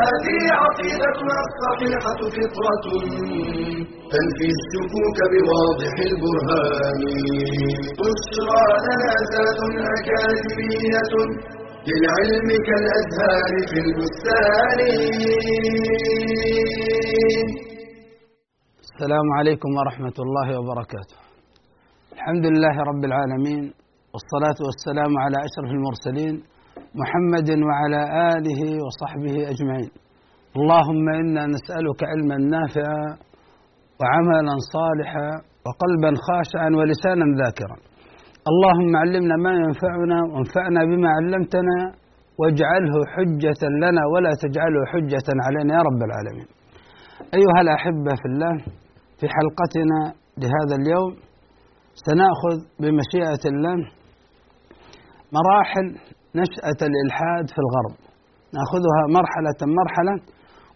هذه عقيدتنا الصحيحة فطرة. تنفي الشكوك بواضح البرهان. بشرى لنا زاد أكاديمية. للعلم كالأزهار في البستان. السلام عليكم ورحمة الله وبركاته. الحمد لله رب العالمين والصلاة والسلام على أشرف المرسلين محمد وعلى آله وصحبه أجمعين. اللهم إنا نسألك علما نافعا وعملا صالحا وقلبا خاشعا ولسانا ذاكرا. اللهم علمنا ما ينفعنا وانفعنا بما علمتنا واجعله حجة لنا ولا تجعله حجة علينا يا رب العالمين. أيها الأحبة في الله في حلقتنا لهذا اليوم سنأخذ بمشيئة الله مراحل نشأة الإلحاد في الغرب. نأخذها مرحلة مرحلة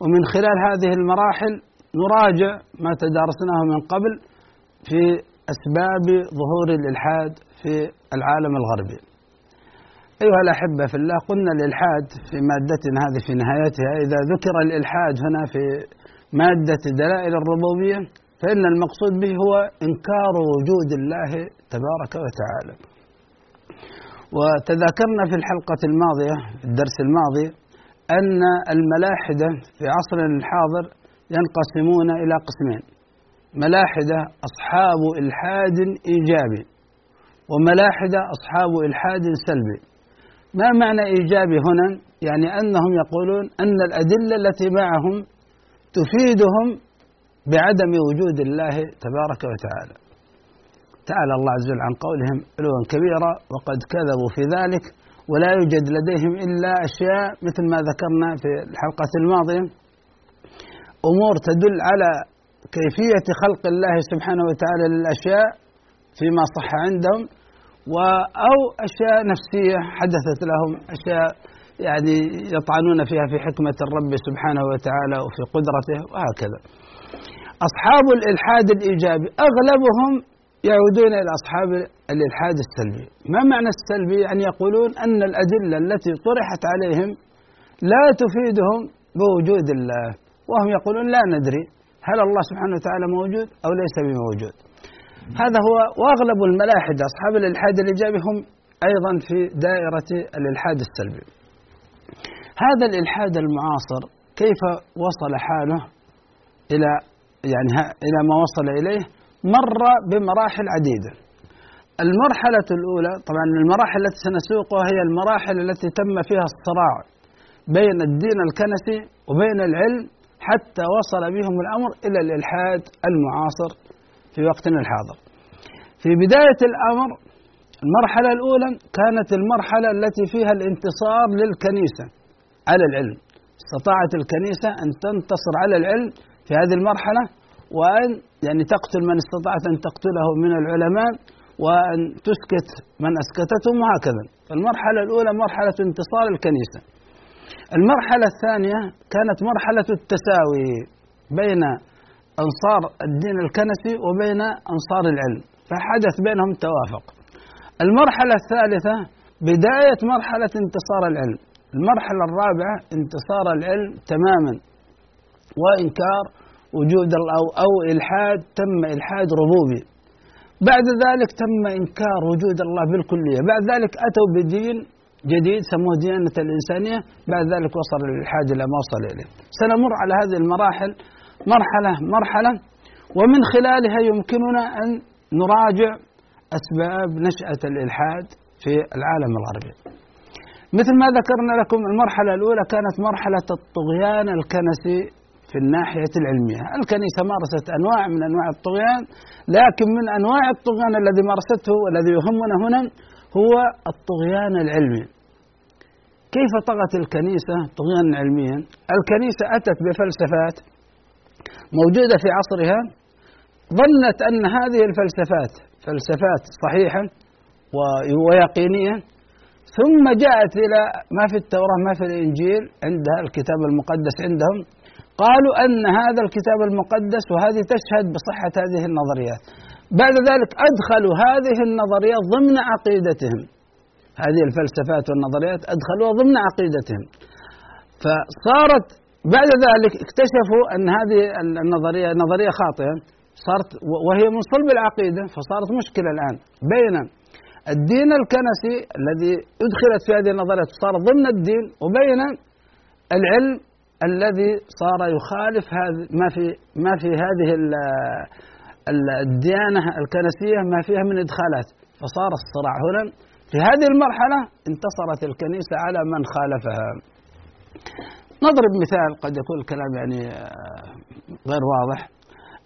ومن خلال هذه المراحل نراجع ما تدارسناه من قبل في أسباب ظهور الإلحاد في العالم الغربي. أيها الأحبة في الله قلنا الإلحاد في مادتنا هذه في نهايتها. إذا ذكر الإلحاد هنا في مادة دلائل الربوبية فإن المقصود به هو إنكار وجود الله تبارك وتعالى. وتذاكرنا في الحلقة الماضية في الدرس الماضي أن الملاحدة في عصرنا الحاضر ينقسمون إلى قسمين. ملاحدة أصحاب إلحاد إيجابي وملاحدة أصحاب إلحاد سلبي. ما معنى إيجابي هنا؟ يعني أنهم يقولون أن الأدلة التي معهم تفيدهم بعدم وجود الله تبارك وتعالى. تعالى الله عز وجل عن قولهم علوا كبيرا وقد كذبوا في ذلك ولا يوجد لديهم إلا أشياء مثل ما ذكرنا في الحلقة الماضية. أمور تدل على كيفية خلق الله سبحانه وتعالى للأشياء فيما صح عندهم أو أشياء نفسية حدثت لهم أشياء يعني يطعنون فيها في حكمة الرب سبحانه وتعالى وفي قدرته وهكذا. أصحاب الإلحاد الإيجابي أغلبهم يعودون إلى أصحاب الإلحاد السلبي. ما معنى السلبي؟ يعني يقولون أن الأدلة التي طرحت عليهم لا تفيدهم بوجود الله. وهم يقولون لا ندري هل الله سبحانه وتعالى موجود أو ليس بموجود. هذا هو وأغلب الملاحدة أصحاب الإلحاد الإيجابي هم أيضا في دائرة الإلحاد السلبي. هذا الإلحاد المعاصر كيف وصل حاله إلى يعني إلى ما وصل إليه؟ مر بمراحل عديدة. المرحلة الأولى طبعا المراحل التي سنسوقها هي المراحل التي تم فيها الصراع بين الدين الكنسي وبين العلم حتى وصل بهم الأمر إلى الإلحاد المعاصر في وقتنا الحاضر. في بداية الأمر المرحلة الأولى كانت المرحلة التي فيها الانتصار للكنيسة على العلم. استطاعت الكنيسة أن تنتصر على العلم في هذه المرحلة وأن يعني تقتل من استطاعت أن تقتله من العلماء وأن تسكت من أسكتتهم وهكذا. المرحلة الأولى مرحلة انتصار الكنيسة. المرحلة الثانية كانت مرحلة التساوي بين أنصار الدين الكنسي وبين أنصار العلم فحدث بينهم توافق. المرحلة الثالثة بداية مرحلة انتصار العلم. المرحلة الرابعة انتصار العلم تماما وإنكار وجود أو أو إلحاد تم إلحاد ربوبي. بعد ذلك تم إنكار وجود الله بالكلية. بعد ذلك أتوا بدين جديد سموه ديانة الإنسانية. بعد ذلك وصل الإلحاد إلى ما وصل إليه. سنمر على هذه المراحل مرحلة مرحلة. ومن خلالها يمكننا أن نراجع أسباب نشأة الإلحاد في العالم الغربي. مثل ما ذكرنا لكم المرحلة الأولى كانت مرحلة الطغيان الكنسي في الناحية العلمية. الكنيسة مارست أنواع من أنواع الطغيان؟ لكن من أنواع الطغيان الذي مارسته والذي يهمنا هنا هو الطغيان العلمي. كيف طغت الكنيسة طغيانا علميا؟ الكنيسة أتت بفلسفات موجودة في عصرها ظنت أن هذه الفلسفات فلسفات صحيحة ويقينية ثم جاءت إلى ما في التوراة ما في الإنجيل عندها الكتاب المقدس عندهم قالوا أن هذا الكتاب المقدس وهذه تشهد بصحة هذه النظريات. بعد ذلك أدخلوا هذه النظريات ضمن عقيدتهم. هذه الفلسفات والنظريات أدخلوها ضمن عقيدتهم. فصارت بعد ذلك اكتشفوا أن هذه النظرية نظرية خاطئة. صارت وهي من صلب العقيدة فصارت مشكلة الآن بين الدين الكنسي الذي أدخلت في هذه النظريات صار ضمن الدين وبين العلم الذي صار يخالف ما في ما في هذه الديانة الكنسية ما فيها من إدخالات. فصار الصراع. هنا في هذه المرحلة انتصرت الكنيسة على من خالفها. نضرب مثال قد يكون الكلام يعني آه، غير واضح.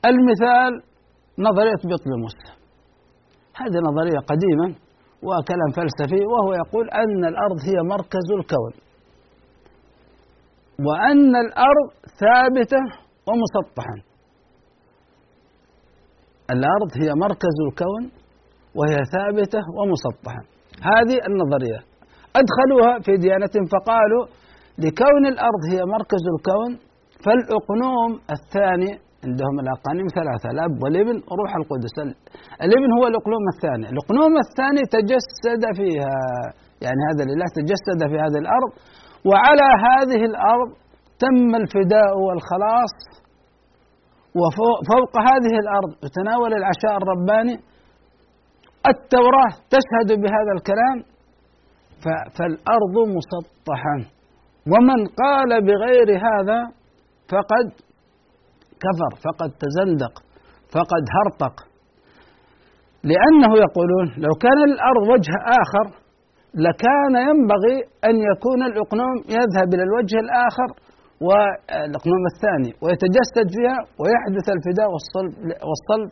المثال نظرية بطليموس هذه نظرية قديمة وكلام فلسفي وهو يقول أن الأرض هي مركز الكون. وأن الأرض ثابتة ومسطحة. الأرض هي مركز الكون وهي ثابتة ومسطحة. هذه النظرية. أدخلوها في ديانتهم فقالوا لكون الأرض هي مركز الكون فالأقنوم الثاني عندهم الأقانيم ثلاثة الأب والابن وروح القدس. الابن هو الأقنوم الثاني. الأقنوم الثاني تجسد فيها يعني هذا الإله تجسد في هذه الأرض وعلى هذه الأرض تم الفداء والخلاص. وفوق هذه الأرض يتناول العشاء الرباني. التوراة تشهد بهذا الكلام. فالأرض مسطحة. ومن قال بغير هذا فقد كفر فقد تزندق فقد هرطق. لأنه يقولون لو كان الأرض وجه آخر لكان ينبغي أن يكون الأقنوم يذهب إلى الوجه الآخر والأقنوم الثاني ويتجسد فيها ويحدث الفداء والصلب, والصلب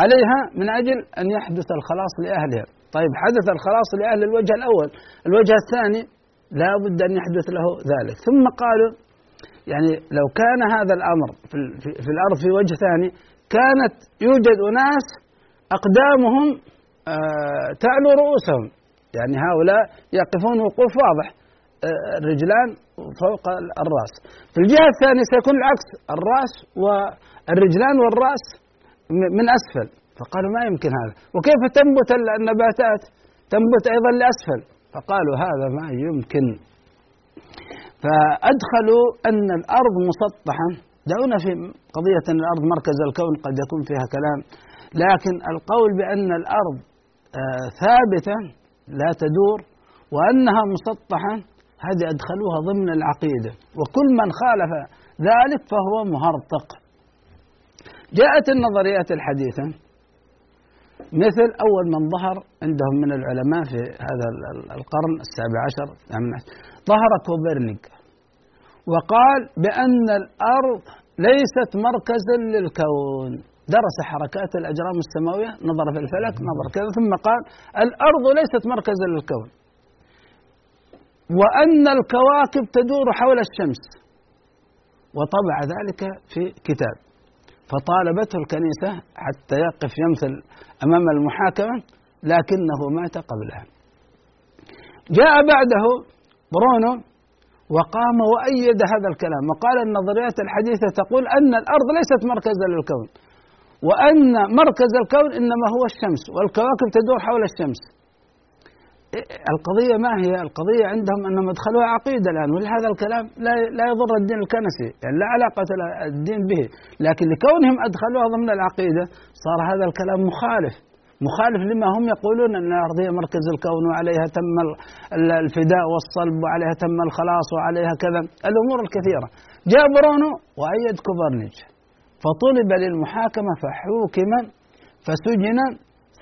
عليها من أجل أن يحدث الخلاص لأهلها. طيب حدث الخلاص لأهل الوجه الأول الوجه الثاني لا بد أن يحدث له ذلك. ثم قالوا يعني لو كان هذا الأمر في, في, في الأرض في وجه ثاني كانت يوجد أناس أقدامهم آه تعلو رؤوسهم. يعني هؤلاء يقفون وقوف واضح. آه الرجلان فوق الرأس. في الجهة الثانية سيكون العكس الرأس والرجلان والرأس من أسفل. فقالوا ما يمكن هذا. وكيف تنبت النباتات؟ تنبت أيضا لأسفل. فقالوا هذا ما يمكن. فأدخلوا أن الأرض مسطحة. دعونا في قضية أن الأرض مركز الكون قد يكون فيها كلام. لكن القول بأن الأرض آه، ثابتة لا تدور وأنها مسطحة هذه أدخلوها ضمن العقيدة. وكل من خالف ذلك فهو مهرطق. جاءت النظريات الحديثة مثل أول من ظهر عندهم من العلماء في هذا القرن السابع عشر ظهر كوبرنيك وقال بأن الأرض ليست مركزا للكون. درس حركات الأجرام السماوية نظر في الفلك نظر كذا ثم قال الأرض ليست مركزا للكون. وأن الكواكب تدور حول الشمس. وطبع ذلك في كتاب. فطالبته الكنيسة حتى يقف يمثل أمام المحاكمة لكنه مات قبلها. جاء بعده برونو وقام وأيد هذا الكلام وقال النظريات الحديثة تقول أن الأرض ليست مركزا للكون. وأن مركز الكون إنما هو الشمس والكواكب تدور حول الشمس. القضية ما هي؟ القضية عندهم أنهم أدخلوها عقيدة الآن ولهذا الكلام لا لا يضر الدين الكنسي، يعني لا علاقة الدين به، لكن لكونهم أدخلوها ضمن العقيدة صار هذا الكلام مخالف، مخالف لما هم يقولون أن الأرض هي مركز الكون وعليها تم الفداء والصلب وعليها تم الخلاص وعليها كذا، الأمور الكثيرة. جاء برونو وأيد كوبرنيك فطلب للمحاكمة فحوكم فسجن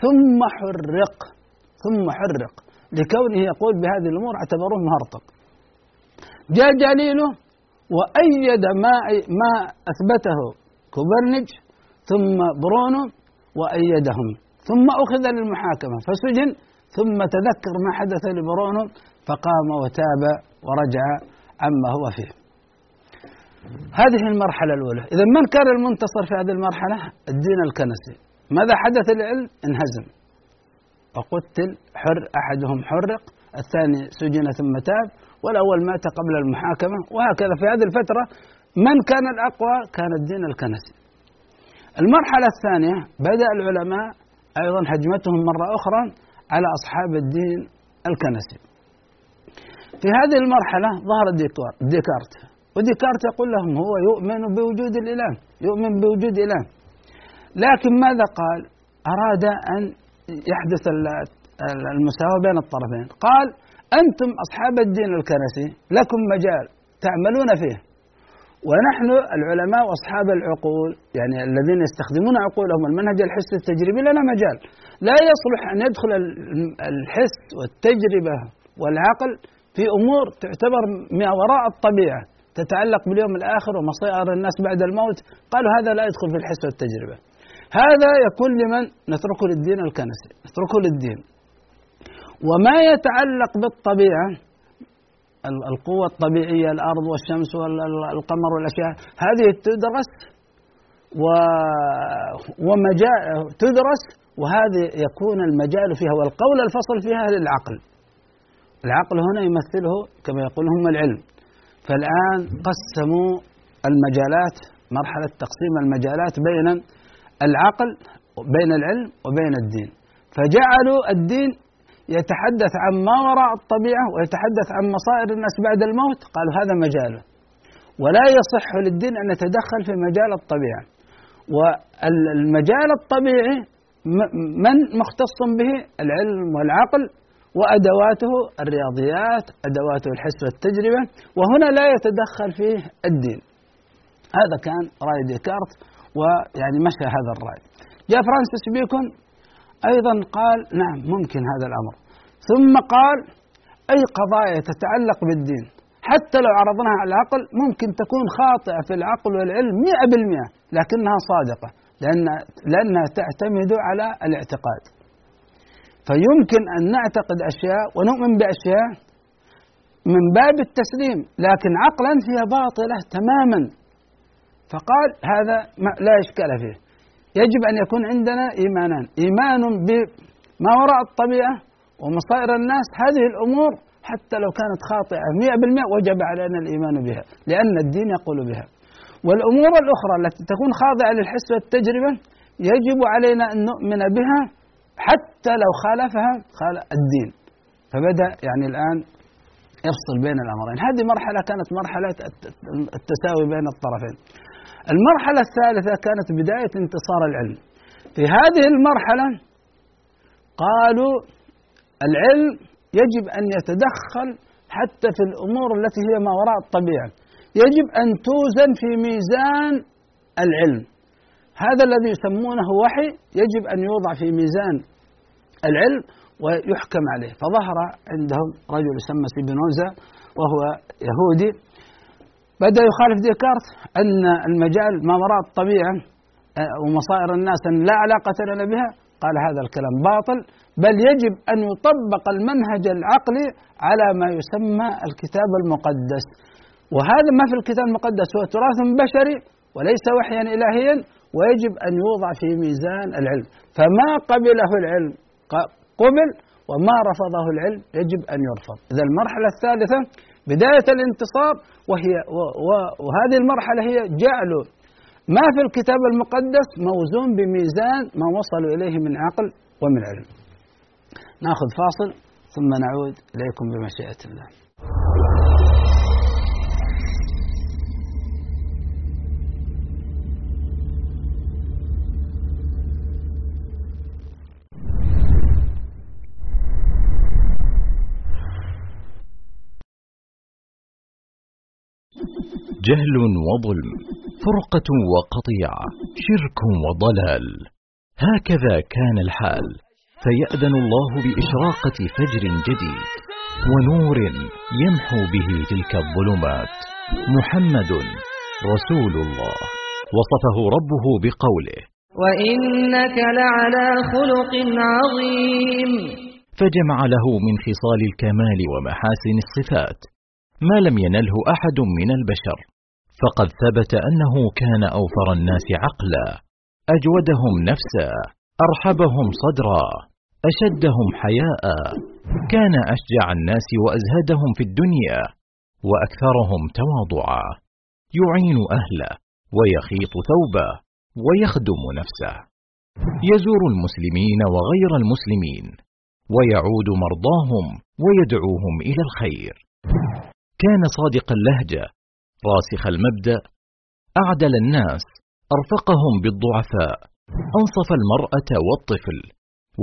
ثم حرق ثم حرق. لكونه يقول بهذه الأمور اعتبروه مهرطق. جاء جاليلو وأيد ما ما أثبته كوبرنيك ثم برونو وأيدهم. ثم أخذ للمحاكمة فسجن ثم تذكر ما حدث لبرونو فقام وتاب ورجع عما هو فيه. هذه المرحلة الأولى. إذا من كان المنتصر في هذه المرحلة؟ الدين الكنسي. ماذا حدث للعلم؟ انهزم. وقتل حر أحدهم حرق الثاني سجن ثم تاب والأول مات قبل المحاكمة وهكذا. في هذه الفترة من كان الأقوى؟ كان الدين الكنسي. المرحلة الثانية بدأ العلماء أيضا هجمتهم مرة أخرى على أصحاب الدين الكنسي. في هذه المرحلة ظهر ديكارت. وديكارت يقول لهم هو يؤمن بوجود الإله يؤمن بوجود إله. لكن ماذا قال؟ أراد أن يحدث المساواة بين الطرفين. قال أنتم أصحاب الدين الكنسي لكم مجال تعملون فيه. ونحن العلماء وأصحاب العقول يعني الذين يستخدمون عقولهم المنهج الحس التجريبي لنا مجال. لا يصلح أن يدخل الحس والتجربة والعقل في أمور تعتبر ما وراء الطبيعة. تتعلق باليوم الآخر ومصير الناس بعد الموت قالوا هذا لا يدخل في الحس والتجربة. هذا يكون لمن؟ نتركه للدين الكنسي نتركه للدين. وما يتعلق بالطبيعة القوة الطبيعية الأرض والشمس والقمر والأشياء هذه تدرس و ومجال تدرس وهذه يكون المجال فيها والقول الفصل فيها للعقل. العقل هنا يمثله كما يقول هم العلم. فالآن قسموا المجالات مرحلة تقسيم المجالات بين العقل بين العلم وبين الدين. فجعلوا الدين يتحدث عن ما وراء الطبيعة ويتحدث عن مصائر الناس بعد الموت. قالوا هذا مجاله. ولا يصح للدين أن يتدخل في مجال الطبيعة. والمجال الطبيعي من مختص به؟ العلم والعقل. وأدواته الرياضيات أدواته الحس والتجربة وهنا لا يتدخل فيه الدين. هذا كان رأي ديكارت ويعني مشى هذا الرأي. جاء فرانسيس بيكون أيضا قال نعم ممكن هذا الأمر. ثم قال أي قضايا تتعلق بالدين؟ حتى لو عرضناها على العقل ممكن تكون خاطئة في العقل والعلم مئة بالمئة لكنها صادقة لأن لأنها تعتمد على الاعتقاد. فيمكن أن نعتقد أشياء ونؤمن بأشياء من باب التسليم لكن عقلا فيها باطلة تماما. فقال هذا لا إشكال فيه. يجب أن يكون عندنا إيمانان. إيمان بما وراء الطبيعة ومصائر الناس هذه الأمور حتى لو كانت خاطئة مئة بالمئة وجب علينا الإيمان بها لأن الدين يقول بها. والأمور الأخرى التي تكون خاضعة للحس والتجربة يجب علينا أن نؤمن بها حتى لو خالفها الدين. فبدأ يعني الآن يفصل بين الأمرين. هذه مرحلة كانت مرحلة التساوي بين الطرفين. المرحلة الثالثة كانت بداية انتصار العلم. في هذه المرحلة قالوا العلم يجب أن يتدخل حتى في الأمور التي هي ما وراء الطبيعة. يجب أن توزن في ميزان العلم. هذا الذي يسمونه وحي يجب أن يوضع في ميزان العلم ويحكم عليه. فظهر عندهم رجل يسمى سيبنوزا وهو يهودي. بدأ يخالف ديكارت أن المجال ما وراء الطبيعة آه، ومصائر الناس أن لا علاقة لنا بها. قال هذا الكلام باطل بل يجب أن يطبق المنهج العقلي على ما يسمى الكتاب المقدس. وهذا ما في الكتاب المقدس هو تراث بشري وليس وحيا إلهيا. ويجب أن يوضع في ميزان العلم. فما قبله العلم قبل وما رفضه العلم يجب أن يرفض. إذا المرحلة الثالثة بداية الانتصار وهي وهذه المرحلة هي جعل ما في الكتاب المقدس موزون بميزان ما وصلوا إليه من عقل ومن علم. ناخذ فاصل ثم نعود إليكم بمشيئة الله. جهل وظلم فرقة وقطيعة شرك وضلال. هكذا كان الحال فيأذن الله بإشراقة فجر جديد ونور يمحو به تلك الظلمات. محمد رسول الله. وصفه ربه بقوله وإنك لعلى خلق عظيم. فجمع له من خصال الكمال ومحاسن الصفات ما لم ينله أحد من البشر. فقد ثبت أنه كان أوفر الناس عقلا. أجودهم نفسا أرحبهم صدرا أشدهم حياء. كان أشجع الناس وأزهدهم في الدنيا وأكثرهم تواضعا. يعين أهله ويخيط ثوبه ويخدم نفسه. يزور المسلمين وغير المسلمين ويعود مرضاهم ويدعوهم إلى الخير. كان صادق اللهجة راسخ المبدأ أعدل الناس أرفقهم بالضعفاء أنصف المرأة والطفل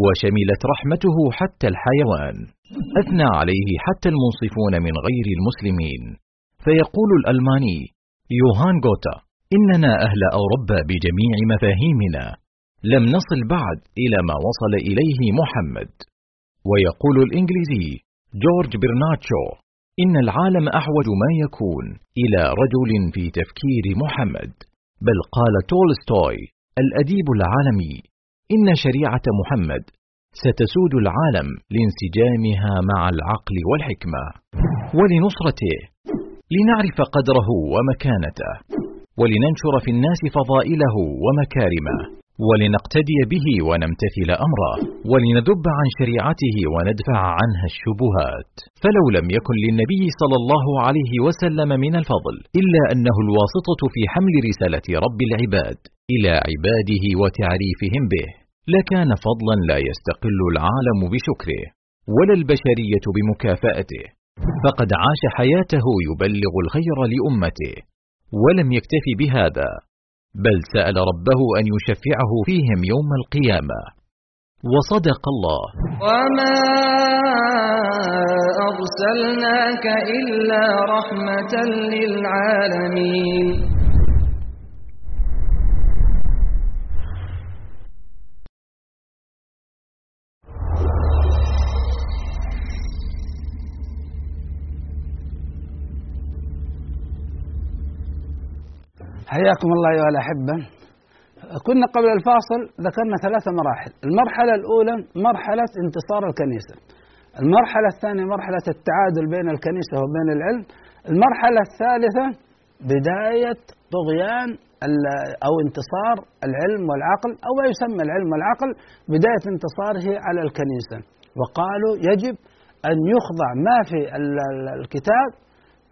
وشملت رحمته حتى الحيوان أثنى عليه حتى المنصفون من غير المسلمين. فيقول الألماني يوهان غوتا إننا أهل أوروبا بجميع مفاهيمنا. لم نصل بعد إلى ما وصل إليه محمد. ويقول الإنجليزي جورج برناتشو إن العالم أحوج ما يكون إلى رجل في تفكير محمد بل قال تولستوي الأديب العالمي إن شريعة محمد ستسود العالم لانسجامها مع العقل والحكمة ولنصرته لنعرف قدره ومكانته ولننشر في الناس فضائله ومكارمه. ولنقتدي به ونمتثل أمره ولندب عن شريعته وندفع عنها الشبهات. فلو لم يكن للنبي صلى الله عليه وسلم من الفضل إلا أنه الواسطة في حمل رسالة رب العباد إلى عباده وتعريفهم به لكان فضلا لا يستقل العالم بشكره ولا البشرية بمكافأته. فقد عاش حياته يبلغ الخير لأمته ولم يكتف بهذا. بل سأل ربه أن يشفعه فيهم يوم القيامة. وصدق الله. وما أرسلناك إلا رحمة للعالمين. حياكم الله أيها الأحبة كنا قبل الفاصل ذكرنا ثلاث مراحل. المرحلة الأولى مرحلة انتصار الكنيسة. المرحلة الثانية مرحلة التعادل بين الكنيسة وبين العلم. المرحلة الثالثة بداية طغيان أو انتصار العلم والعقل أو ما يسمى العلم والعقل بداية انتصاره على الكنيسة. وقالوا يجب أن يخضع ما في الكتاب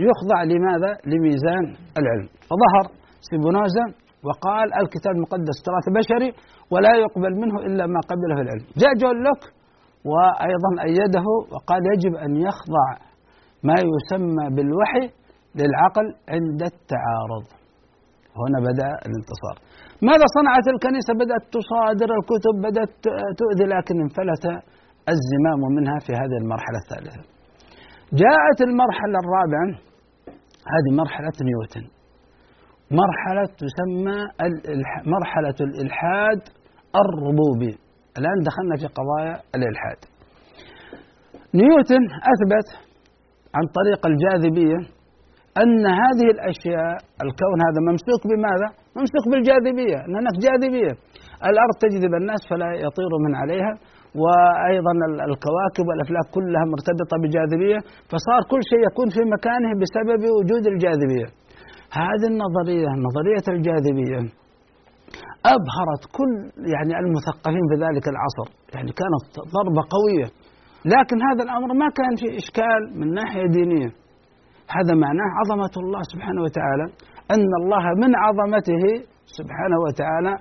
يخضع لماذا؟ لميزان العلم. فظهر سيبونوزا وقال الكتاب المقدس تراث بشري ولا يقبل منه إلا ما قبله العلم. جاء جون لوك وأيضا أيده وقال يجب أن يخضع ما يسمى بالوحي للعقل عند التعارض. هنا بدأ الانتصار. ماذا صنعت الكنيسة؟ بدأت تصادر الكتب، بدأت تؤذي لكن انفلت الزمام منها في هذه المرحلة الثالثة. جاءت المرحلة الرابعة هذه مرحلة نيوتن. مرحلة تسمى مرحلة الإلحاد الربوبي الآن دخلنا في قضايا الإلحاد. نيوتن أثبت عن طريق الجاذبية أن هذه الأشياء الكون هذا ممسوك بماذا؟ ممسوك بالجاذبية أن هناك جاذبية. الأرض تجذب الناس فلا يطير من عليها وأيضا الكواكب والأفلاك كلها مرتبطة بجاذبية فصار كل شيء يكون في مكانه بسبب وجود الجاذبية. هذه النظرية نظرية الجاذبية أبهرت كل يعني المثقفين في ذلك العصر. يعني كانت ضربة قوية. لكن هذا الأمر ما كان في إشكال من ناحية دينية. هذا معناه عظمة الله سبحانه وتعالى أن الله من عظمته سبحانه وتعالى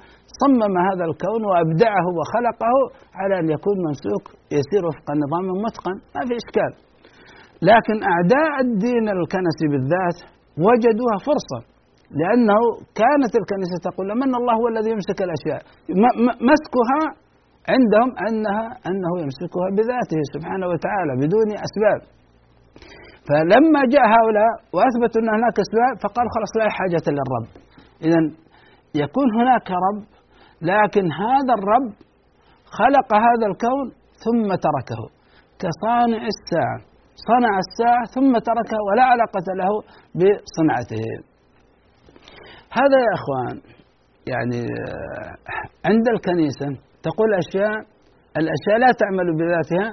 صمم هذا الكون وأبدعه وخلقه على أن يكون ممسوك يسير وفق نظام متقن. ما في إشكال. لكن أعداء الدين الكنسي بالذات وجدوها فرصة. لأنه كانت الكنيسة تقول من الله هو الذي يمسك الأشياء مسكها عندهم أنها أنه يمسكها بذاته سبحانه وتعالى بدون أسباب. فلما جاء هؤلاء وأثبتوا أن هناك أسباب فقال خلاص لا حاجة للرب. إذا يكون هناك رب لكن هذا الرب خلق هذا الكون ثم تركه كصانع الساعة. صنع الساعة ثم تركها ولا علاقة له بصنعته. هذا يا أخوان يعني عند الكنيسة تقول أشياء الأشياء لا تعمل بذاتها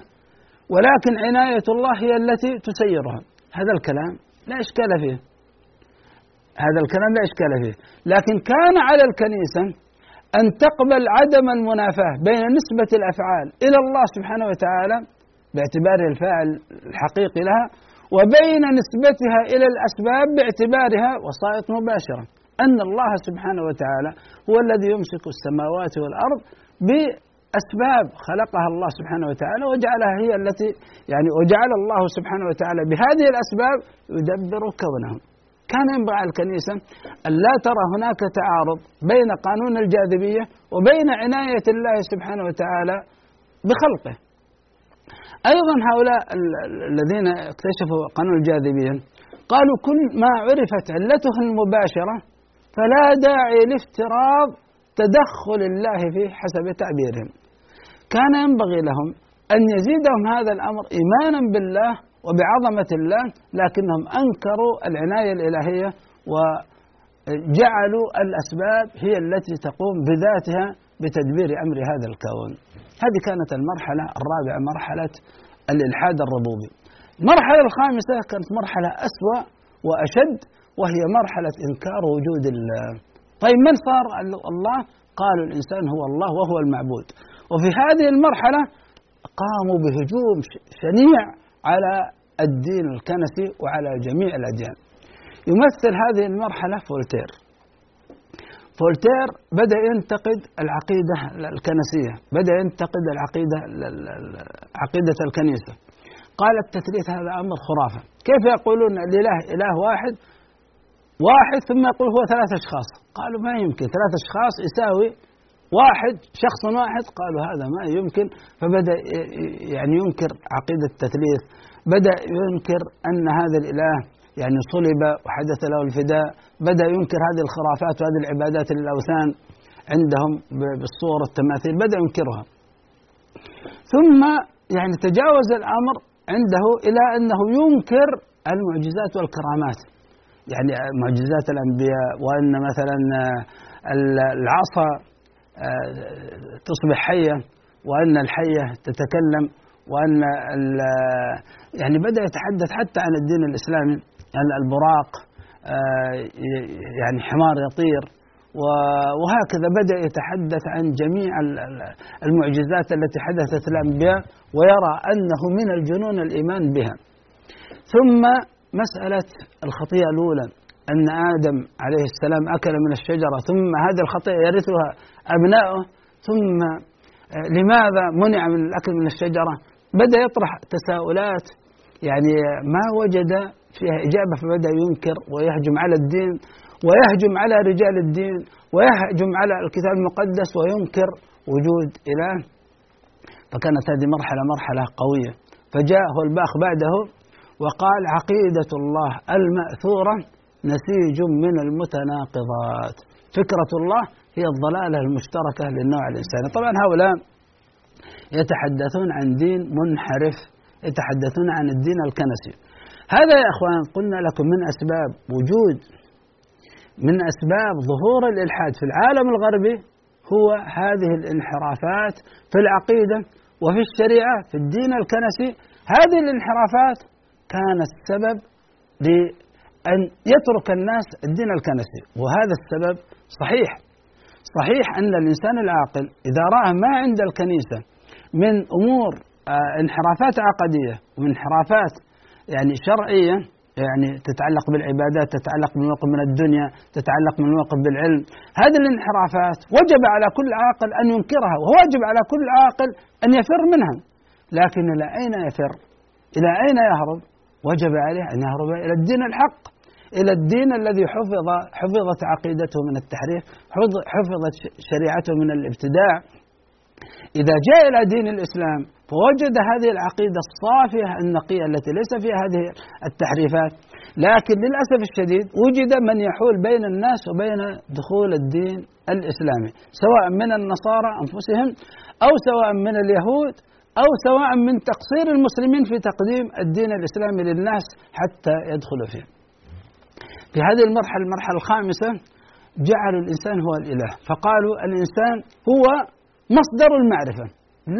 ولكن عناية الله هي التي تسيرها. هذا الكلام لا إشكال فيه. هذا الكلام لا إشكال فيه. لكن كان على الكنيسة أن تقبل عدم المنافاة بين نسبة الأفعال إلى الله سبحانه وتعالى باعتباره الفاعل الحقيقي لها وبين نسبتها إلى الأسباب باعتبارها وسائط مباشرة. أن الله سبحانه وتعالى هو الذي يمسك السماوات والأرض بأسباب خلقها الله سبحانه وتعالى وجعلها هي التي يعني وجعل الله سبحانه وتعالى بهذه الأسباب يدبر كونهم كان ينبغي على الكنيسة أن لا ترى هناك تعارض بين قانون الجاذبية وبين عناية الله سبحانه وتعالى بخلقه. أيضا هؤلاء الذين اكتشفوا قانون الجاذبية قالوا كل ما عرفت علته المباشرة فلا داعي لافتراض تدخل الله فيه حسب تعبيرهم. كان ينبغي لهم أن يزيدهم هذا الأمر إيمانا بالله وبعظمة الله لكنهم أنكروا العناية الإلهية وجعلوا الأسباب هي التي تقوم بذاتها بتدبير أمر هذا الكون. هذه كانت المرحلة الرابعة مرحلة الإلحاد الربوبي. المرحلة الخامسة كانت مرحلة أسوأ وأشد وهي مرحلة إنكار وجود الله طيب من صار؟ الله قالوا الإنسان هو الله وهو المعبود. وفي هذه المرحلة قاموا بهجوم شنيع على الدين الكنسي وعلى جميع الأديان. يمثل هذه المرحلة فولتير. فولتير بدأ ينتقد العقيدة الكنسية بدأ ينتقد العقيدة عقيدة الكنيسة. قال التثليث هذا أمر خرافة. كيف يقولون الإله إله واحد؟ واحد ثم يقول هو ثلاث أشخاص. قالوا ما يمكن ثلاث أشخاص يساوي واحد شخص واحد. قالوا هذا ما يمكن. فبدأ يعني ينكر عقيدة التثليث. بدأ ينكر أن هذا الإله يعني صلب وحدث له الفداء. بدأ ينكر هذه الخرافات وهذه العبادات للأوثان عندهم بالصور التماثيل بدأ ينكرها. ثم يعني تجاوز الأمر عنده إلى أنه ينكر المعجزات والكرامات. يعني معجزات الأنبياء وأن مثلا العصا تصبح حية وأن الحية تتكلم وأن يعني بدأ يتحدث حتى عن الدين الإسلامي البراق يعني حمار يطير وهكذا بدأ يتحدث عن جميع المعجزات التي حدثت الأنبياء ويرى أنه من الجنون الإيمان بها. ثم مسألة الخطيئة الأولى أن آدم عليه السلام أكل من الشجرة ثم هذه الخطيئة يرثها أبناؤه ثم لماذا منع من الأكل من الشجرة؟ بدأ يطرح تساؤلات يعني ما وجد فيها إجابة فبدأ ينكر ويهجم على الدين ويهجم على رجال الدين ويهجم على الكتاب المقدس وينكر وجود إله. فكانت هذه مرحلة مرحلة قوية. فجاء هو الباخ بعده وقال عقيدة الله المأثورة نسيج من المتناقضات. فكرة الله هي الضلالة المشتركة للنوع الإنساني. طبعا هؤلاء يتحدثون عن دين منحرف يتحدثون عن الدين الكنسي. هذا يا إخوان قلنا لكم من أسباب وجود من أسباب ظهور الإلحاد في العالم الغربي هو هذه الانحرافات في العقيدة وفي الشريعة في الدين الكنسي. هذه الانحرافات كانت السبب لأن يترك الناس الدين الكنسي وهذا السبب صحيح. صحيح أن الإنسان العاقل إذا رأى ما عند الكنيسة من أمور آه، انحرافات عقدية وانحرافات يعني شرعية يعني تتعلق بالعبادات تتعلق بالموقف من الدنيا تتعلق بالموقف بالعلم. هذه الانحرافات وجب على كل عاقل أن ينكرها وواجب على كل عاقل أن يفر منها. لكن إلى أين يفر؟ إلى أين يهرب؟ وجب عليه أن يهرب إلى الدين الحق. إلى الدين الذي حفظ حفظت عقيدته من التحريف حفظت شريعته من الابتداع. إذا جاء إلى دين الإسلام فوجد هذه العقيدة الصافية النقية التي ليس فيها هذه التحريفات. لكن للأسف الشديد وجد من يحول بين الناس وبين دخول الدين الإسلامي سواء من النصارى أنفسهم أو سواء من اليهود أو سواء من تقصير المسلمين في تقديم الدين الإسلامي للناس حتى يدخلوا فيه. في هذه المرحلة المرحلة الخامسة جعلوا الإنسان هو الإله. فقالوا الإنسان هو مصدر المعرفة.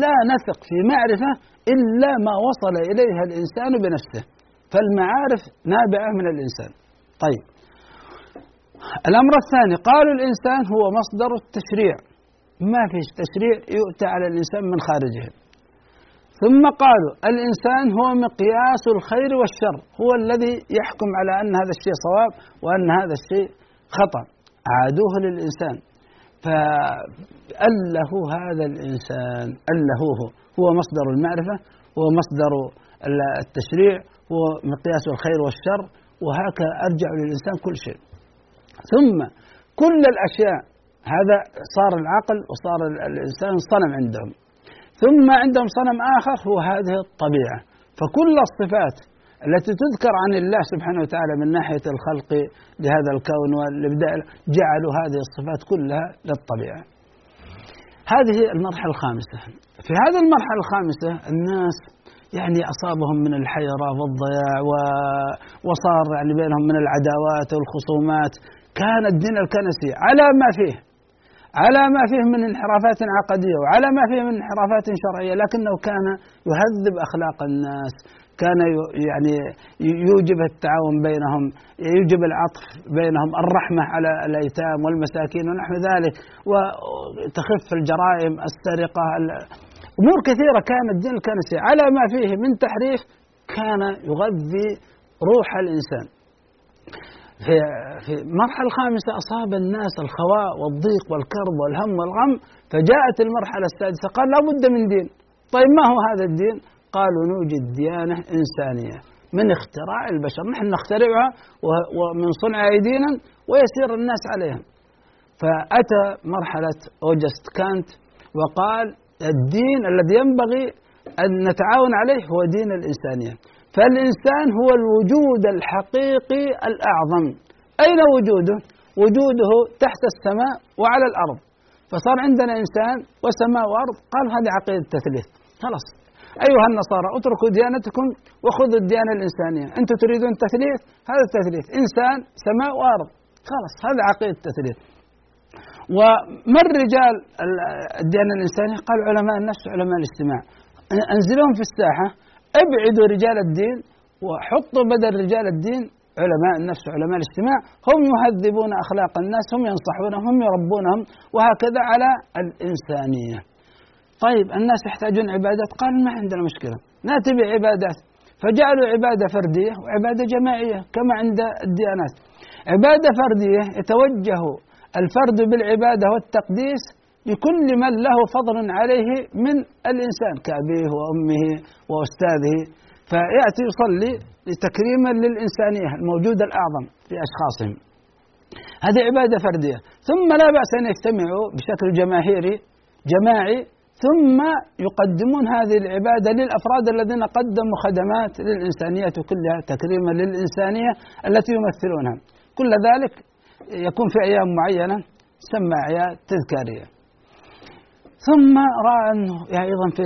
لا نثق في معرفة إلا ما وصل إليها الإنسان بنفسه. فالمعارف نابعة من الإنسان. طيب. الأمر الثاني قالوا الإنسان هو مصدر التشريع. ما فيش تشريع يؤتى على الإنسان من خارجه. ثم قالوا الإنسان هو مقياس الخير والشر. هو الذي يحكم على أن هذا الشيء صواب وأن هذا الشيء خطأ. عادوه للإنسان. فأله هذا الإنسان ألهوه. هو مصدر المعرفة هو مصدر التشريع هو مقياس الخير والشر وهكذا أرجع للإنسان كل شيء. ثم كل الأشياء هذا صار العقل وصار الإنسان صنم عندهم. ثم عندهم صنم آخر هو هذه الطبيعة. فكل الصفات التي تذكر عن الله سبحانه وتعالى من ناحية الخلق لهذا الكون والإبداع جعلوا هذه الصفات كلها للطبيعة. هذه المرحلة الخامسة. في هذه المرحلة الخامسة الناس يعني أصابهم من الحيرة والضياع وصار يعني بينهم من العداوات والخصومات. كان الدين الكنسي على ما فيه على ما فيه من انحرافات عقدية وعلى ما فيه من انحرافات شرعية لكنه كان يهذب أخلاق الناس كان يعني يوجب التعاون بينهم يوجب العطف بينهم الرحمة على الأيتام والمساكين ونحو ذلك وتخف الجرائم السرقة أمور كثيرة كان الدين الكنسي على ما فيه من تحريف كان يغذي روح الإنسان. في في المرحلة الخامسة أصاب الناس الخواء والضيق والكرب والهم والغم فجاءت المرحلة السادسة قال لا بد من دين. طيب ما هو هذا الدين؟ قالوا نوجد ديانة إنسانية. من اختراع البشر. نحن نخترعها ومن صنع أيدينا ويسير الناس عليها. فأتى مرحلة أوجست كانت وقال الدين الذي ينبغي أن نتعاون عليه هو دين الإنسانية. فالإنسان هو الوجود الحقيقي الأعظم. أين وجوده؟ وجوده تحت السماء وعلى الأرض. فصار عندنا إنسان وسماء وأرض. قال هذه عقيدة التثليث. خلاص. أيها النصارى اتركوا ديانتكم وخذوا الديانة الإنسانية. أنتم تريدون تثليث؟ هذا التثليث إنسان سماء وأرض. خلاص هذا عقيدة التثليث. ومن رجال الديانة الإنسانية؟ قال علماء النفس علماء الاجتماع. أنزلهم في الساحة ابعدوا رجال الدين وحطوا بدل رجال الدين علماء النفس وعلماء الاجتماع. هم يهذبون أخلاق الناس هم ينصحونهم هم يربونهم وهكذا على الإنسانية. طيب الناس يحتاجون عبادات. قال ما عندنا مشكلة. نأتي بعبادات. فجعلوا عبادة فردية وعبادة جماعية كما عند الديانات. عبادة فردية يتوجه الفرد بالعبادة والتقديس لكل من له فضل عليه من الإنسان كأبيه وأمه وأستاذه. فيأتي يصلي تكريما للإنسانية الموجودة الأعظم في أشخاصهم. هذه عبادة فردية. ثم لا بأس أن يجتمعوا بشكل جماهيري جماعي ثم يقدمون هذه العبادة للأفراد الذين قدموا خدمات للإنسانية كلها تكريما للإنسانية التي يمثلونها. كل ذلك يكون في أيام معينة تسمى أعياد تذكارية. ثم رأى أنه يعني أيضا في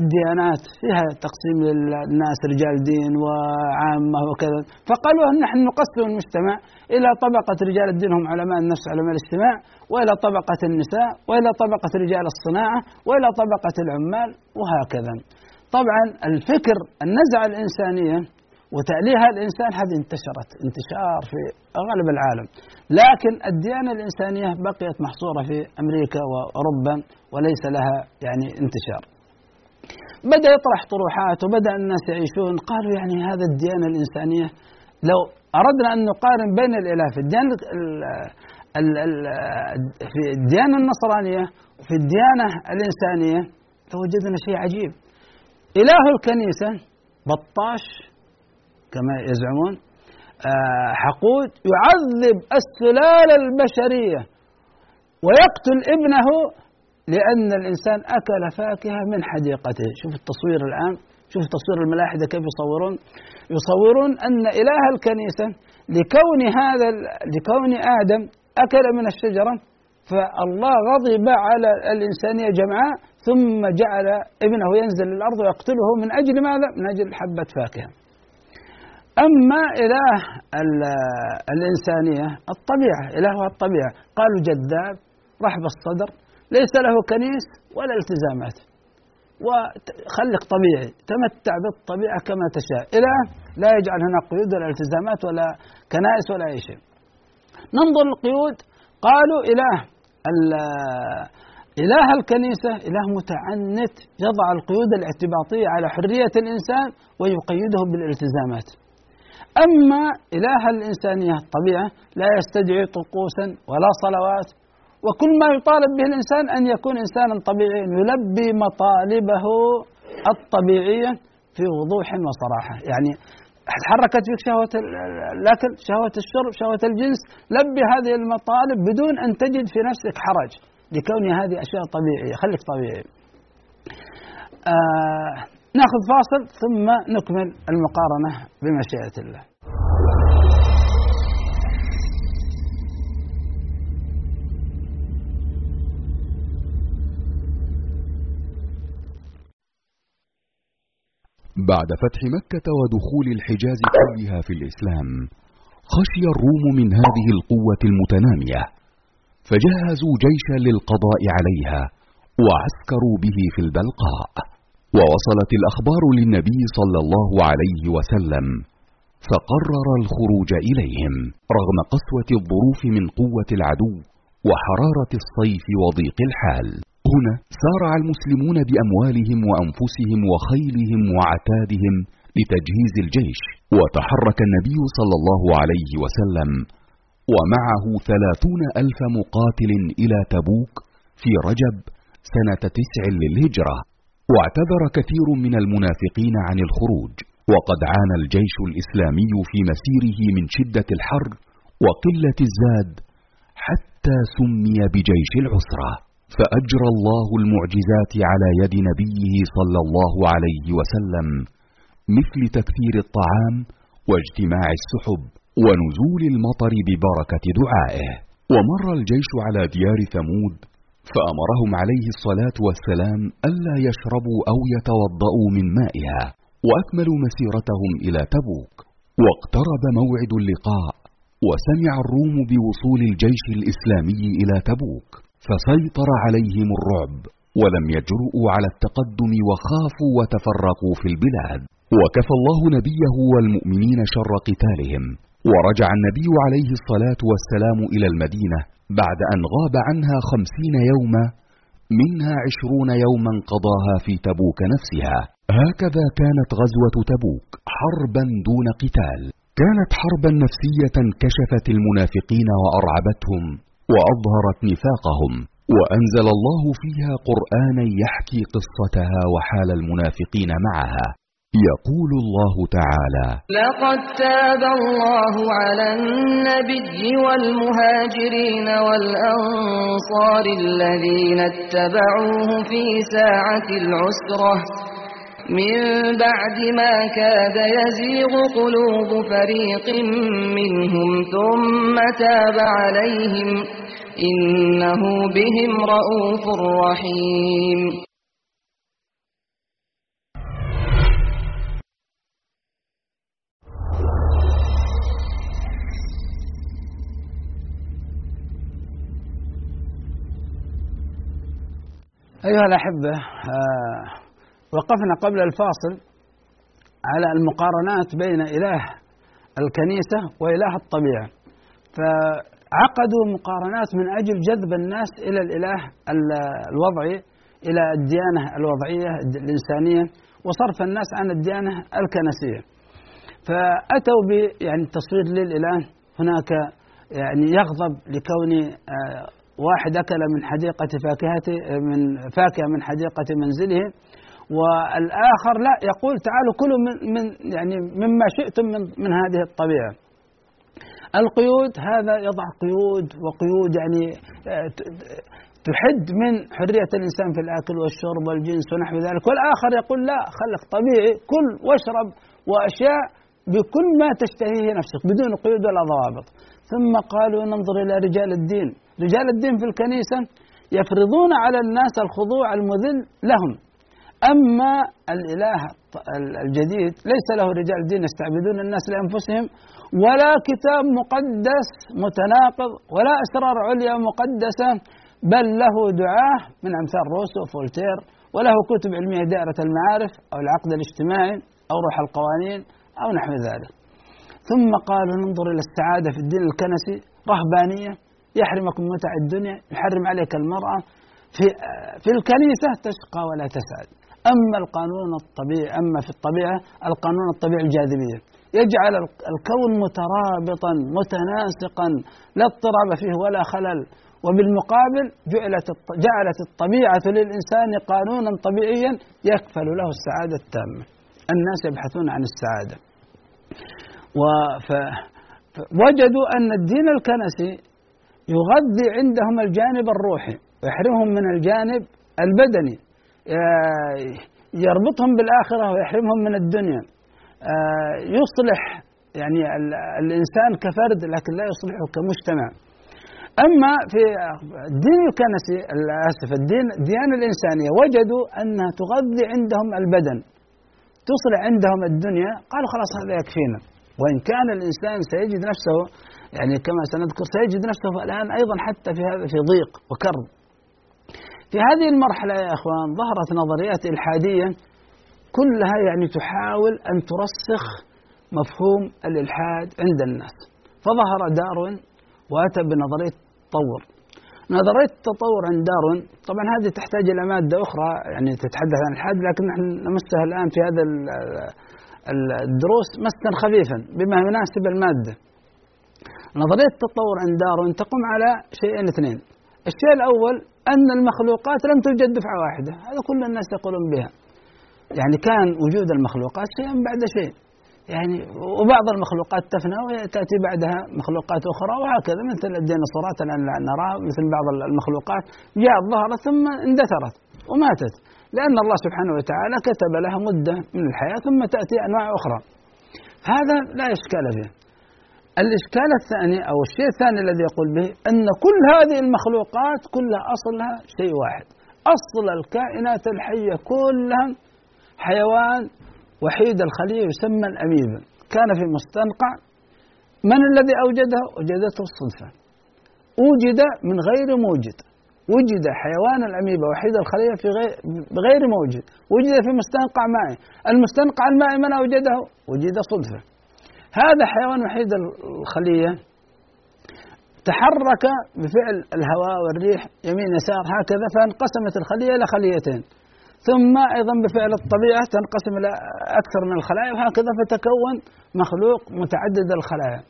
الديانات فيها تقسيم للناس رجال دين وعامة وكذا فقالوا نحن نقسم المجتمع إلى طبقة رجال الدين هم علماء النفس علماء الاجتماع وإلى طبقة النساء وإلى طبقة رجال الصناعة وإلى طبقة العمال وهكذا. طبعا الفكر النزعة الإنسانية وتأليها الإنسان هذه انتشرت انتشار في أغلب العالم. لكن الديانة الإنسانية بقيت محصورة في أمريكا وأوروبا وليس لها يعني انتشار. بدأ يطرح طروحات وبدأ الناس يعيشون. قالوا يعني هذا الديانة الإنسانية لو أردنا أن نقارن بين الإله في الديانة في الديانة النصرانية وفي الديانة الإنسانية فوجدنا شيء عجيب. إله الكنيسة بطاش كما يزعمون آه، حقود يعذب السلالة البشرية ويقتل ابنه لأن الإنسان أكل فاكهة من حديقته. شوف التصوير الآن شوف تصوير الملاحدة كيف يصورون. يصورون أن إله الكنيسة لكون هذا لكون آدم أكل من الشجرة فالله غضب على الإنسانية جمعاء ثم جعل ابنه ينزل للأرض ويقتله من أجل ماذا؟ من أجل حبة فاكهة. أما إله الإنسانية الطبيعة إلهها الطبيعة. قالوا جذاب رحب الصدر ليس له كنيس ولا التزامات. وخليك طبيعي تمتع بالطبيعة كما تشاء. إلى لا يجعل هناك قيود ولا التزامات ولا كنائس ولا أي شيء. ننظر القيود. قالوا إله إله الكنيسة إله متعنت يضع القيود الاعتباطية على حرية الإنسان ويقيده بالالتزامات. أما إله الإنسانية الطبيعة لا يستدعي طقوسا ولا صلوات وكل ما يطالب به الإنسان أن يكون إنسانا طبيعيا يلبي مطالبه الطبيعية في وضوح وصراحة. يعني تحركت فيك شهوة الأكل شهوة الشرب شهوة الجنس لبي هذه المطالب بدون أن تجد في نفسك حرج لكون هذه أشياء طبيعية خليك طبيعي. آه نأخذ فاصل ثم نكمل المقارنة بمشيئة الله. بعد فتح مكة ودخول الحجاز كلها في الإسلام خشي الروم من هذه القوة المتنامية فجهزوا جيشا للقضاء عليها وعسكروا به في البلقاء ووصلت الأخبار للنبي صلى الله عليه وسلم فقرر الخروج إليهم رغم قسوة الظروف من قوة العدو وحرارة الصيف وضيق الحال. هنا سارع المسلمون بأموالهم وأنفسهم وخيلهم وعتادهم لتجهيز الجيش وتحرك النبي صلى الله عليه وسلم ومعه ثلاثون ألف مقاتل إلى تبوك في رجب سنة تسع للهجرة. واعتذر كثير من المنافقين عن الخروج وقد عانى الجيش الإسلامي في مسيره من شدة الحر وقلة الزاد حتى سمي بجيش العسرة. فأجرى الله المعجزات على يد نبيه صلى الله عليه وسلم مثل تكثير الطعام واجتماع السحب ونزول المطر ببركة دعائه. ومر الجيش على ديار ثمود فأمرهم عليه الصلاة والسلام ألا يشربوا أو يتوضأوا من مائها وأكملوا مسيرتهم إلى تبوك. واقترب موعد اللقاء وسمع الروم بوصول الجيش الإسلامي إلى تبوك. فسيطر عليهم الرعب ولم يجرؤوا على التقدم وخافوا وتفرقوا في البلاد. وكفى الله نبيه والمؤمنين شر قتالهم. ورجع النبي عليه الصلاة والسلام إلى المدينة بعد أن غاب عنها خمسين يوما منها عشرون يوما قضاها في تبوك نفسها. هكذا كانت غزوة تبوك حربا دون قتال. كانت حربا نفسية كشفت المنافقين وأرعبتهم. وأظهرت نفاقهم وأنزل الله فيها قرانا يحكي قصتها وحال المنافقين معها. يقول الله تعالى لقد تاب الله على النبي والمهاجرين والأنصار الذين اتبعوه في ساعة العسرة. من بعد ما كاد يزيغ قلوب فريق منهم ثم تاب عليهم إنه بهم رءوف رحيم. أيها الأحبة آه وقفنا قبل الفاصل على المقارنات بين إله الكنيسة وإله الطبيعة. فعقدوا مقارنات من أجل جذب الناس إلى الإله الوضعي إلى الديانة الوضعية الإنسانية وصرف الناس عن الديانة الكنسية. فأتوا ب يعني تصوير للإله. هناك يعني يغضب لكون آه، واحد أكل من حديقة فاكهة من فاكهة من حديقة منزله. والآخر لا يقول تعالوا كلوا من, من يعني مما شئتم من, من هذه الطبيعة. القيود هذا يضع قيود وقيود يعني آه، تحد من حرية الإنسان في الأكل والشرب والجنس ونحو ذلك. والآخر يقول لا خلك طبيعي كل واشرب وأشياء بكل ما تشتهيه نفسك بدون قيود ولا ضوابط. ثم قالوا ننظر إلى رجال الدين. رجال الدين في الكنيسة يفرضون على الناس الخضوع المذل لهم. أما الإله الجديد ليس له رجال دين يستعبدون الناس لأنفسهم ولا كتاب مقدس متناقض ولا أسرار عليا مقدسة بل له دعاة من أمثال روسو فولتير وله كتب علمية دائرة المعارف أو العقد الاجتماعي أو روح القوانين أو نحو ذلك. ثم قالوا ننظر إلى السعادة في الدين الكنسي رهبانية يحرمكم متع الدنيا يحرم عليك المرأة في في الكنيسة تشقى ولا تسعد. أما القانون الطبيعي أما في الطبيعة القانون الطبيعي الجاذبية. يجعل الكون مترابطا متناسقا لا اضطراب فيه ولا خلل. وبالمقابل جعلت جعلت الطبيعة للإنسان قانونا طبيعيا يكفل له السعادة التامة. الناس يبحثون عن السعادة. ووجدوا أن الدين الكنسي يغذي عندهم الجانب الروحي ويحرمهم من الجانب البدني. يربطهم بالآخرة ويحرمهم من الدنيا. يصلح يعني الإنسان كفرد لكن لا يصلحه كمجتمع. أما في الدين الكنسي آسف الدين الديانة الإنسانية وجدوا أنها تغذي عندهم البدن تصلح عندهم الدنيا. قالوا خلاص هذا يكفينا. وإن كان الإنسان سيجد نفسه يعني كما سنذكر سيجد نفسه الآن أيضا حتى في هذا في ضيق وكرب. في هذه المرحلة يا أخوان ظهرت نظريات إلحادية كلها يعني تحاول أن ترسخ مفهوم الإلحاد عند الناس. فظهر داروين وأتى بنظرية التطور. نظرية التطور عند داروين طبعا هذه تحتاج إلى مادة أخرى يعني تتحدث عن الإلحاد لكن نحن نمسها الآن في هذا الدروس مسا خفيفا بما يناسب المادة. نظرية التطور عند داروين تقوم على شيئين اثنين. الشيء الأول أن المخلوقات لم توجد دفعة واحدة. هذا كل الناس يقولون بها. يعني كان وجود المخلوقات شيئا بعد شيء. يعني وبعض المخلوقات تفنى وتأتي بعدها مخلوقات أخرى وهكذا مثل الديناصورات الآن نراها مثل بعض المخلوقات جاءت ظهرت ثم اندثرت وماتت. لأن الله سبحانه وتعالى كتب لها مدة من الحياة ثم تأتي أنواع أخرى. هذا لا إشكال فيه. الإشكال الثاني أو الشيء الثاني الذي يقول به أن كل هذه المخلوقات كلها أصلها شيء واحد. أصل الكائنات الحية كلها حيوان وحيد الخلية يسمى الأميبا كان في مستنقع. من الذي أوجده؟ وجدته الصدفة وجد من غير موجد. وجد حيوان الأميبا وحيد الخلية في غير بغير موجد. وجد في مستنقع مائي. المستنقع المائي من أوجده؟ وجد صدفة هذا حيوان وحيد الخلية. تحرك بفعل الهواء والريح يمين يسار هكذا فانقسمت الخلية إلى خليتين. ثم أيضا بفعل الطبيعة تنقسم إلى أكثر من الخلايا وهكذا فتكون مخلوق متعدد الخلايا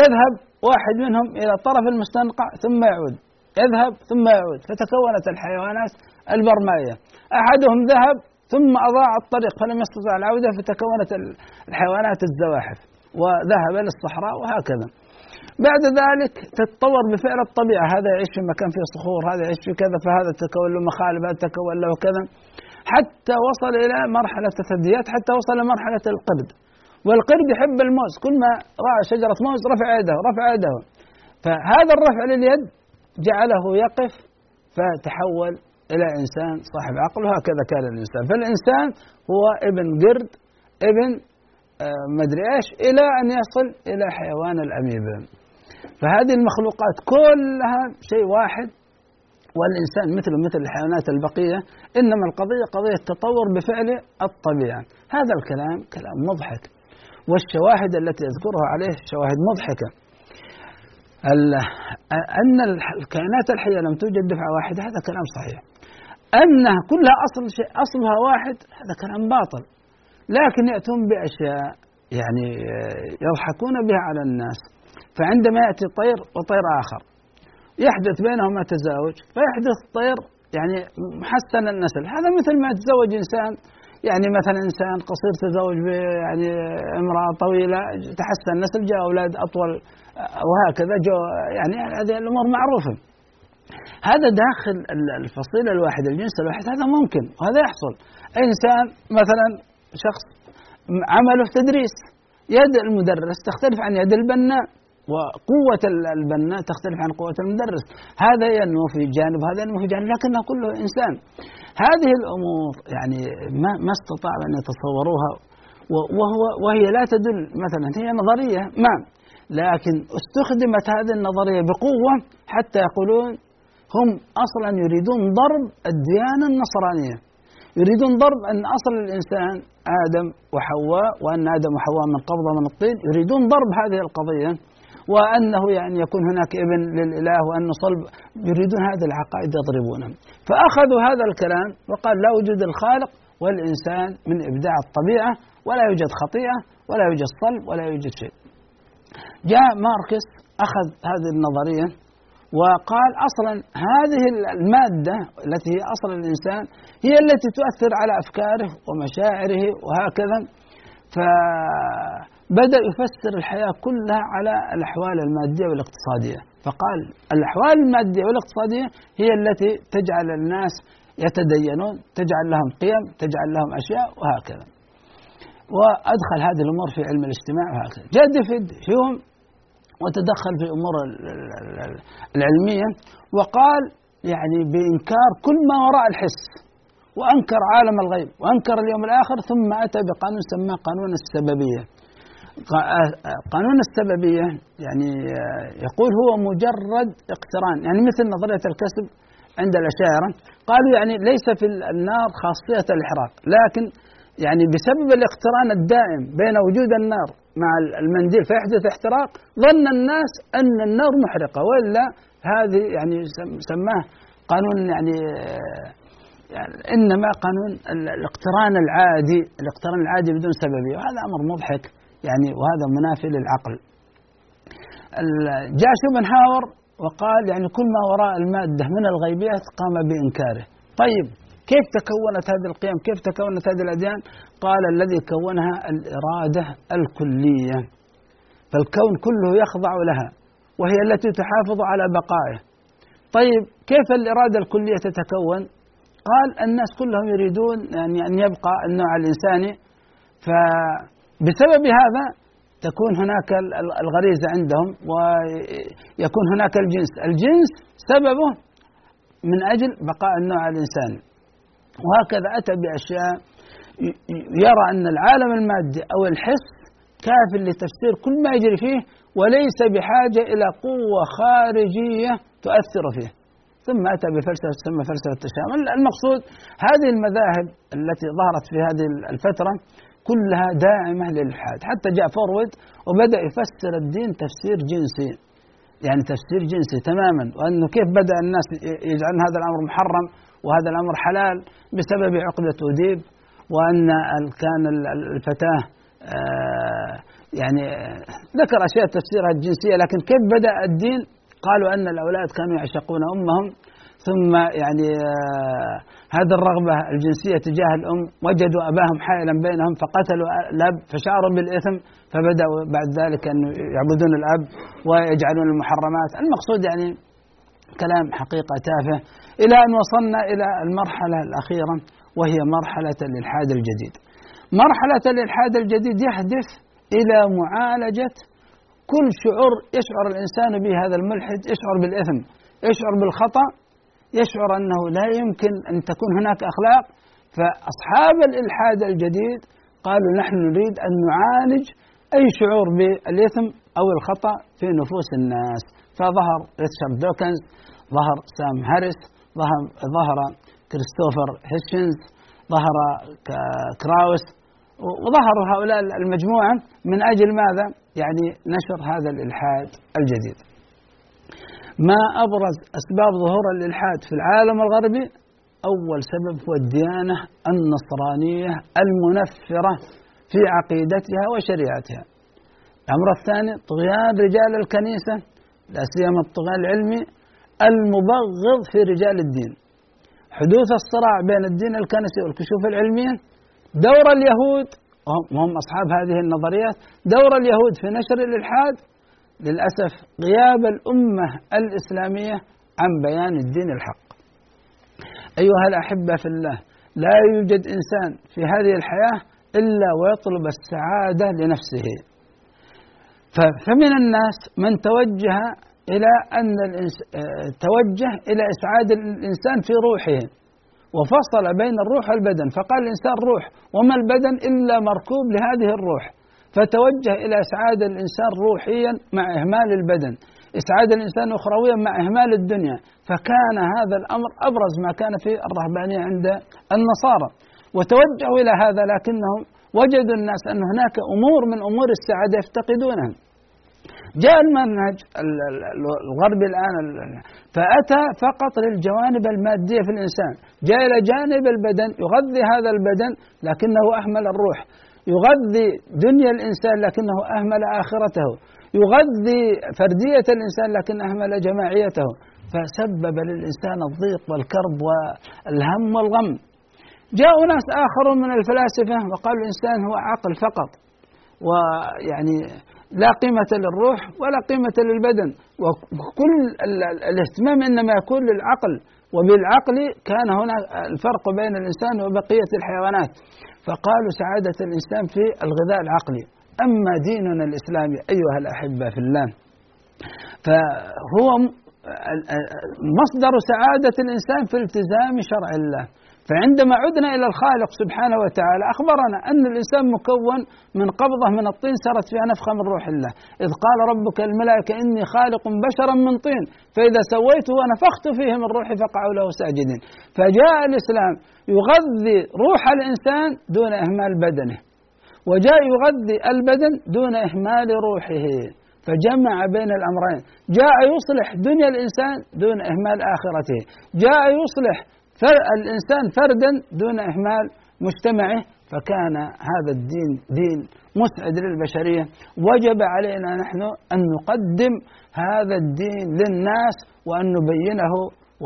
يذهب واحد منهم إلى طرف المستنقع ثم يعود. يذهب ثم يعود فتكونت الحيوانات البرمائية. أحدهم ذهب ثم أضاع الطريق فلم يستطع العودة فتكونت الحيوانات الزواحف. وذهب إلى الصحراء وهكذا. بعد ذلك تتطور بفعل الطبيعة. هذا يعيش في مكان فيه صخور هذا يعيش في كذا فهذا تكون له مخالب هذا تكون له كذا. حتى وصل إلى مرحلة الثدييات حتى وصل إلى مرحلة القرد. والقرد يحب الموز. كل ما رأى شجرة موز رفع يده رفع يده. فهذا الرفع لليد جعله يقف فتحول إلى إنسان صاحب عقل وهكذا كان الإنسان. فالإنسان هو ابن قرد ابن مدري إيش إلى أن يصل إلى حيوان الأميبا. فهذه المخلوقات كلها شيء واحد والإنسان مثله مثل الحيوانات البقية إنما القضية قضية تطور بفعل الطبيعة. هذا الكلام كلام مضحك. والشواهد التي يذكرها عليه شواهد مضحكة. أن الكائنات الحية لم توجد دفعة واحدة هذا كلام صحيح. أنها كلها أصل شيء أصلها واحد هذا كلام باطل. لكن يأتون بأشياء يعني يضحكون بها على الناس. فعندما يأتي طير وطير آخر يحدث بينهما تزاوج فيحدث طير يعني محسن النسل. هذا مثل ما يتزوج إنسان. يعني مثلا إنسان قصير تزوج يعني امرأة طويلة تحسن النسل جاء أولاد أطول وهكذا جو يعني هذه الأمور معروفة. هذا داخل الفصيلة الواحدة الجنس الواحد هذا ممكن وهذا يحصل. إنسان مثلا شخص عمله تدريس. يد المدرس تختلف عن يد البناء وقوة البناء تختلف عن قوة المدرس. هذا ينمو في جانب هذا ينمو في جانب لكنه كله إنسان. هذه الأمور يعني ما, ما استطاعوا أن يتصوروها وهو وهي لا تدل مثلا هي نظرية ما لكن استخدمت هذه النظرية بقوة حتى يقولون هم أصلا يريدون ضرب الديانة النصرانية. يريدون ضرب أن أصل الإنسان آدم وحواء وأن آدم وحواء من قبضة من الطين. يريدون ضرب هذه القضية وأنه يعني يكون هناك ابن للإله وأنه صلب. يريدون هذه العقائد يضربونها فأخذوا هذا الكلام وقال لا وجود الخالق والإنسان من إبداع الطبيعة ولا يوجد خطيئة ولا يوجد صلب ولا يوجد شيء. جاء ماركس أخذ هذه النظرية وقال أصلا هذه المادة التي هي أصل الإنسان هي التي تؤثر على أفكاره ومشاعره وهكذا. فبدأ يفسر الحياة كلها على الأحوال المادية والاقتصادية. فقال الأحوال المادية والاقتصادية هي التي تجعل الناس يتدينون تجعل لهم قيم تجعل لهم أشياء وهكذا. وأدخل هذه الأمور في علم الاجتماع وهكذا. جاء ديفيد هيوم وتدخل في الأمور العلمية وقال يعني بإنكار كل ما وراء الحس وأنكر عالم الغيب وأنكر اليوم الآخر ثم أتى بقانون سماه قانون السببية. قانون السببية يعني يقول هو مجرد اقتران. يعني مثل نظرية الكسب عند الأشاعرة قالوا يعني ليس في النار خاصية الإحراق لكن يعني بسبب الاقتران الدائم بين وجود النار مع المنديل فيحدث احتراق ظن الناس أن النار محرقة وإلا هذه يعني سماه قانون يعني, يعني إنما قانون الاقتران العادي الاقتران العادي بدون سببية وهذا أمر مضحك يعني وهذا منافي للعقل. جاء شوبنهاور وقال يعني كل ما وراء المادة من الغيبيات قام بإنكاره. طيب كيف تكونت هذه القيم؟ كيف تكونت هذه الأديان؟ قال الذي كونها الإرادة الكلية. فالكون كله يخضع لها وهي التي تحافظ على بقائه. طيب كيف الإرادة الكلية تتكون؟ قال الناس كلهم يريدون يعني أن يبقى النوع الإنساني. فبسبب هذا تكون هناك الغريزة عندهم ويكون هناك الجنس. الجنس سببه من أجل بقاء النوع الإنساني. وهكذا أتى بأشياء يرى أن العالم المادي أو الحس كاف لتفسير كل ما يجري فيه وليس بحاجة إلى قوة خارجية تؤثر فيه. ثم أتى بفلسفة تسمى فلسفة التشامل. المقصود هذه المذاهب التي ظهرت في هذه الفترة كلها داعمة للإلحاد. حتى جاء فورود وبدأ يفسر الدين تفسير جنسي. يعني تفسير جنسي تماما وأنه كيف بدأ الناس يجعلون هذا الأمر محرم وهذا الأمر حلال بسبب عقدة أديب وأن كان الفتاة آه، يعني ذكر أشياء تفسيرها الجنسية لكن كيف بدأ الدين؟ قالوا أن الأولاد كانوا يعشقون أمهم ثم يعني آه، هذه الرغبة الجنسية تجاه الأم وجدوا أباهم حائلا بينهم فقتلوا الأب فشعروا بالإثم فبدأوا بعد ذلك أن يعبدون الأب ويجعلون المحرمات. المقصود يعني كلام حقيقة تافه إلى أن وصلنا إلى المرحلة الأخيرة وهي مرحلة الإلحاد الجديد. مرحلة الإلحاد الجديد يهدف إلى معالجة كل شعور يشعر الإنسان به هذا الملحد يشعر بالإثم يشعر بالخطأ يشعر أنه لا يمكن أن تكون هناك أخلاق. فأصحاب الإلحاد الجديد قالوا نحن نريد أن نعالج أي شعور بالإثم أو الخطأ في نفوس الناس. فظهر ريتشارد دوكنز ظهر سام هاريس ظهر, ظهر كريستوفر هيتشنز ظهر كراوس وظهروا هؤلاء المجموعة من أجل ماذا؟ يعني نشر هذا الإلحاد الجديد. ما أبرز أسباب ظهور الإلحاد في العالم الغربي؟ أول سبب هو الديانة النصرانية المنفرة في عقيدتها وشريعتها. الأمر الثاني طغيان رجال الكنيسة لا سيما الطغيان العلمي المبغض في رجال الدين. حدوث الصراع بين الدين الكنسي والكشوف العلمية دور اليهود وهم أصحاب هذه النظريات دور اليهود في نشر الإلحاد للأسف غياب الأمة الإسلامية عن بيان الدين الحق. أيها الأحبة في الله لا يوجد إنسان في هذه الحياة إلا ويطلب السعادة لنفسه. فمن الناس من توجه إلى أن توجه إلى إسعاد الإنسان في روحه وفصل بين الروح والبدن. فقال الإنسان روح وما البدن إلا مركوب لهذه الروح. فتوجه إلى إسعاد الإنسان روحيا مع إهمال البدن إسعاد الإنسان أخرويا مع إهمال الدنيا. فكان هذا الأمر أبرز ما كان في الرهبانية عند النصارى. وتوجهوا إلى هذا لكنهم وجدوا الناس أن هناك أمور من أمور السعادة يفتقدونها. جاء المنهج الغربي الآن فأتى فقط للجوانب المادية في الإنسان. جاء إلى جانب البدن يغذي هذا البدن لكنه أهمل الروح. يغذي دنيا الإنسان لكنه أهمل آخرته. يغذي فردية الإنسان لكن أهمل جماعيته. فسبب للإنسان الضيق والكرب والهم والغم. جاء ناس آخرون من الفلاسفة وقالوا الإنسان هو عقل فقط. ويعني لا قيمة للروح ولا قيمة للبدن. وكل الاهتمام إنما يكون للعقل. وبالعقل كان هنا الفرق بين الإنسان وبقية الحيوانات. فقالوا سعادة الإنسان في الغذاء العقلي. أما ديننا الإسلامي أيها الأحبة في الله فهو مصدر سعادة الإنسان في التزام شرع الله. فعندما عدنا إلى الخالق سبحانه وتعالى أخبرنا أن الإنسان مكون من قبضة من الطين سرت فيها نفخة من روح الله. إذ قال ربك الملائكة إني خالق بشرا من طين فإذا سويته ونفخت فيه من روحي فقعوا له ساجدين. فجاء الإسلام يغذي روح الإنسان دون إهمال بدنه وجاء يغذي البدن دون إهمال روحه فجمع بين الأمرين. جاء يصلح دنيا الإنسان دون إهمال آخرته. جاء يصلح الإنسان فردا دون إهمال مجتمعه فكان هذا الدين دين مسعد للبشرية. وجب علينا نحن أن نقدم هذا الدين للناس وأن نبينه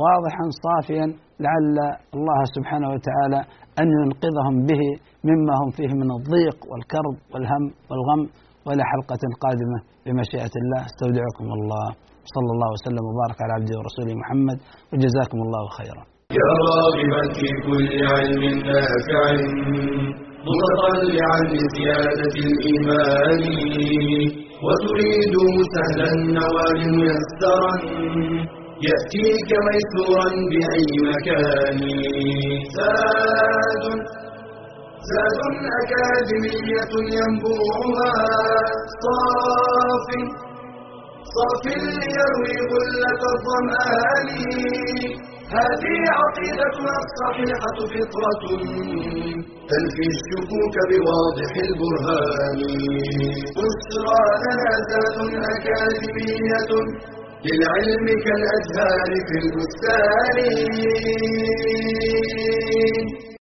واضحا صافيا لعل الله سبحانه وتعالى أن ينقذهم به مما هم فيه من الضيق والكرب والهم والغم. وإلى حلقة قادمة بمشيئة الله. استودعكم الله. صلى الله وسلم وبارك على عبده ورسوله محمد. وجزاكم الله خيرا. يا راغبا في كل علم نافع. متطلعا لزيادة الإيمان. وتريد سهلا النوال ميسرا. يأتيك ميسورا بأي مكان. زاد زاد أكاديمية ينبوعها. صاف صاف ليروي غلة الظمآن. هذه عقيدتنا الصحيحة فطرة. تنفي الشكوك بواضح البرهان. بشرى لنا ذات أكاديمية للعلم كالأزهار في البستان.